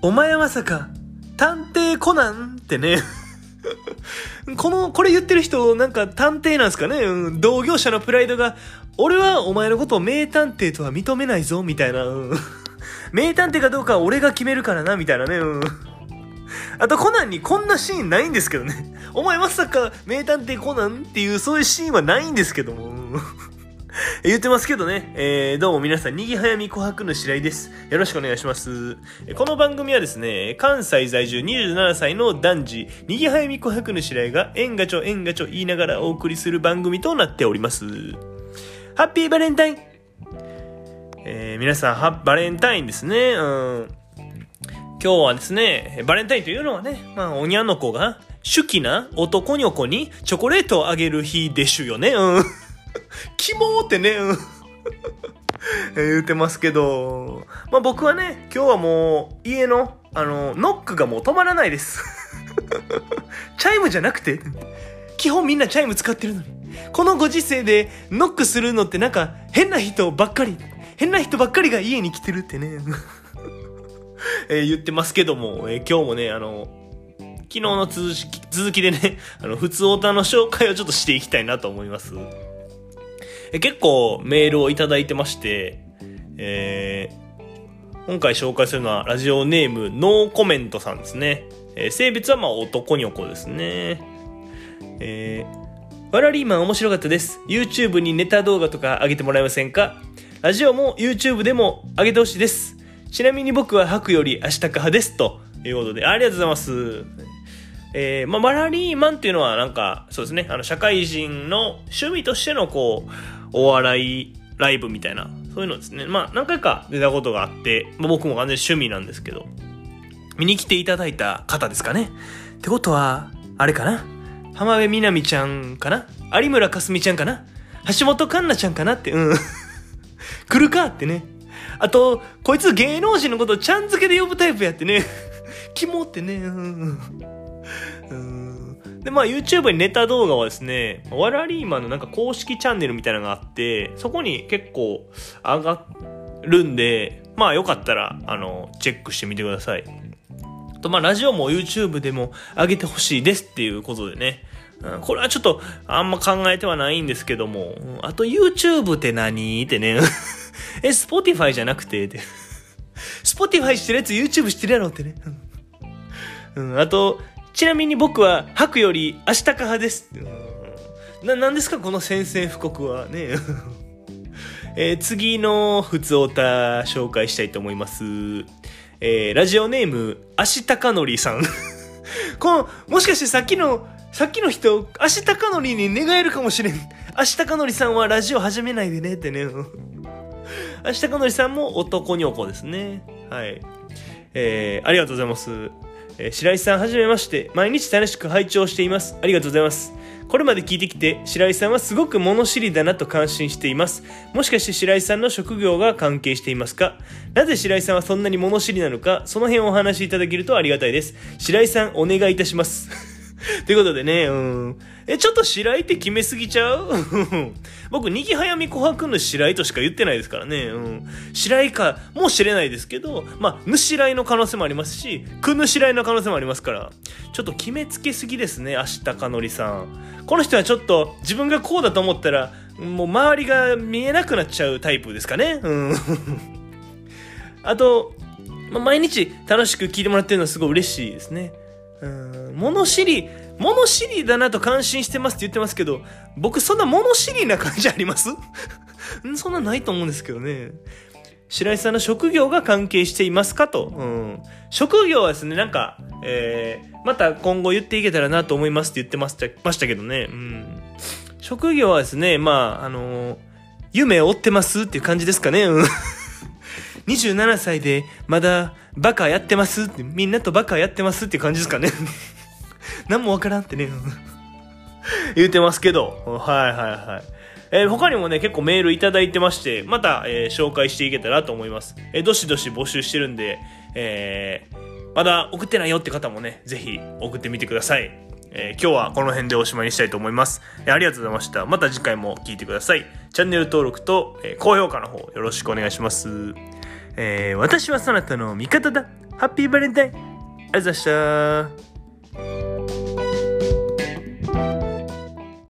お前はまさか、探偵コナンってね。この、これ言ってる人、なんか探偵なんすかね、うん、同業者のプライドが、俺はお前のことを名探偵とは認めないぞ、みたいな、うん、名探偵かどうかは俺が決めるからな、みたいなね、うん。あとコナンにこんなシーンないんですけどね。お前まさか名探偵コナンっていうそういうシーンはないんですけども。言ってますけどね、えー、どうも皆さん、にぎはやみ琥珀の白井です。よろしくお願いします。この番組はですね、関西在住27歳の男児、にぎはやみ琥珀の白井が、縁がちょ縁がちょ言いながらお送りする番組となっております。ハッピーバレンタインえー、皆さん、ハバレンタインですね。うん。今日はですね、バレンタインというのはね、まあ、おにゃの子が、手記な男の子にチョコレートをあげる日でしゅよね。うん。キモーってね、うん。言うてますけど、まあ僕はね、今日はもう家の、あの、ノックがもう止まらないです。チャイムじゃなくて、基本みんなチャイム使ってるのに。このご時世でノックするのってなんか変な人ばっかり、変な人ばっかりが家に来てるってね、え、言ってますけども、え、今日もね、あの、昨日の続き続きでね、あの、ふつおたの紹介をちょっとしていきたいなと思います。結構メールをいただいてまして、えー、今回紹介するのはラジオネームノーコメントさんですね。えー、性別はまあ男にょこですね。えー、ワラリーマン面白かったです。YouTube にネタ動画とか上げてもらえませんか？ラジオも YouTube でも上げてほしいです。ちなみに僕は吐くより明日か派です。ということで、ありがとうございます。えー、まあ、マラリーマンっていうのはなんか、そうですね、あの、社会人の趣味としてのこう、お笑いライブみたいな、そういうのですね。まあ、何回か出たことがあって、まあ、僕も完全に趣味なんですけど、見に来ていただいた方ですかね。ってことは、あれかな？浜辺美波ちゃんかな？有村架純ちゃんかな？橋本環奈ちゃんかなって、うん。来るかってね。あと、こいつ芸能人のことをちゃん付けで呼ぶタイプやってね。キモってね。うん。うんで、まあ YouTube にネタ動画はですね、ワラリーマンのなんか公式チャンネルみたいなのがあって、そこに結構上がるんで、まあよかったら、あの、チェックしてみてください。と、まあラジオも YouTube でも上げてほしいですっていうことでね。うん、これはちょっとあんま考えてはないんですけども、あと YouTube って何ってね。え、Spotify じゃなくて、って。Spotify してるやつ YouTube してるやろってね。うん、あと、ちなみに僕は吐くより明日か派です。な、なんですかこの宣戦布告はね。えー、次の普通オタ紹介したいと思います。えー、ラジオネーム、明日かのりさん。この、もしかしてさっきの、さっきの人、明日かのりに願えるかもしれん。明日かのりさんはラジオ始めないでねってね。明日かのりさんも男にょこですね。はい。えー、ありがとうございます。えー、白井さんはじめまして、毎日楽しく拝聴しています。ありがとうございます。これまで聞いてきて、白井さんはすごく物知りだなと感心しています。もしかして白井さんの職業が関係していますか？なぜ白井さんはそんなに物知りなのか、その辺をお話しいただけるとありがたいです。白井さん、お願いいたします。ということでね、うん。え、ちょっと白井って決めすぎちゃう？僕、にぎはやみ琥珀の白井としか言ってないですからね。うん。白井かもしれないですけど、まあ、ぬしらいの可能性もありますし、くぬしらいの可能性もありますから、ちょっと決めつけすぎですね、明日かのりさん。この人はちょっと自分がこうだと思ったら、もう周りが見えなくなっちゃうタイプですかね。うん。あと、ま、毎日楽しく聞いてもらってるのはすごい嬉しいですね。物知り、物知りだなと感心してますって言ってますけど、僕そんな物知りな感じあります？そんなないと思うんですけどね。白石さんの職業が関係していますかと。うん。職業はですね、なんか、えー、また今後言っていけたらなと思いますって言ってましたましたけどね。うん。職業はですね、まあ、あのー、夢を追ってますっていう感じですかね。うん。27歳でまだバカやってますって、みんなとバカやってますって感じですかね。何もわからんってね。言うてますけど。はいはいはい。えー、他にもね、結構メールいただいてまして、また、えー、紹介していけたらと思います。えー、どしどし募集してるんで、え、まだ送ってないよって方もね、ぜひ送ってみてください。えー、今日はこの辺でおしまいにしたいと思います、えー。ありがとうございました。また次回も聴いてください。チャンネル登録と、えー、高評価の方よろしくお願いします。え、私はそなたの味方だ。ハッピーバレンタインありがとうございました